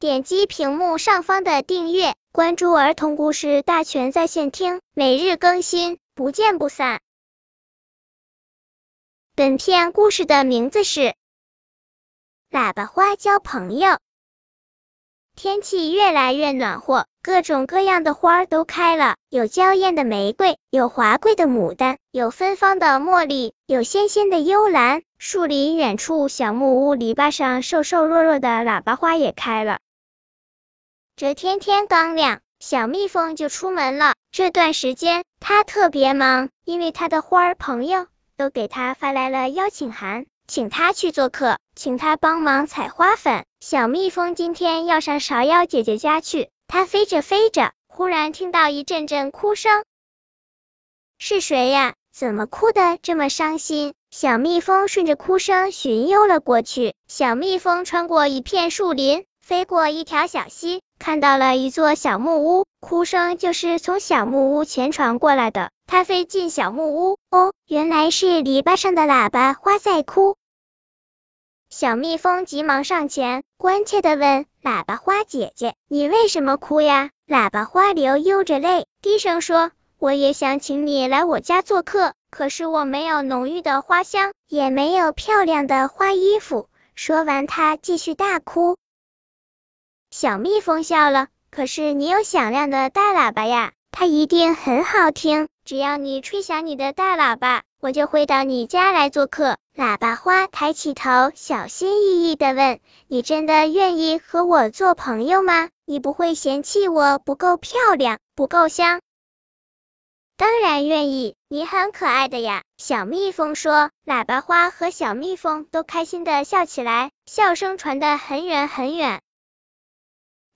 点击屏幕上方的订阅，关注儿童故事大全在线听，每日更新，不见不散。本片故事的名字是《喇叭花交朋友》。天气越来越暖和，各种各样的花都开了，有娇艳的玫瑰，有华贵的牡丹，有芬芳的茉莉，有鲜鲜的幽兰。树林远处，小木屋篱笆上，瘦瘦弱弱的喇叭花也开了。这天天刚亮，小蜜蜂就出门了。这段时间，它特别忙，因为它的花儿朋友都给它发来了邀请函，请它去做客，请它帮忙采花粉。小蜜蜂今天要上芍药姐姐家去，它飞着飞着，忽然听到一阵阵哭声。是谁呀？怎么哭的这么伤心？小蜜蜂顺着哭声寻幽了过去。小蜜蜂穿过一片树林，飞过一条小溪，看到了一座小木屋，哭声就是从小木屋前传过来的。它飞进小木屋，哦，原来是篱笆上的喇叭花在哭。小蜜蜂急忙上前，关切的问：“喇叭花姐姐，你为什么哭呀？”喇叭花流悠着泪，低声说：“我也想请你来我家做客，可是我没有浓郁的花香，也没有漂亮的花衣服。”说完，它继续大哭。小蜜蜂笑了：“可是你有响亮的大喇叭呀，它一定很好听。只要你吹响你的大喇叭，我就会到你家来做客。”喇叭花抬起头，小心翼翼的问：“你真的愿意和我做朋友吗？你不会嫌弃我不够漂亮，不够香？”“当然愿意，你很可爱的呀。”小蜜蜂说。喇叭花和小蜜蜂都开心的笑起来，笑声传得很远很远。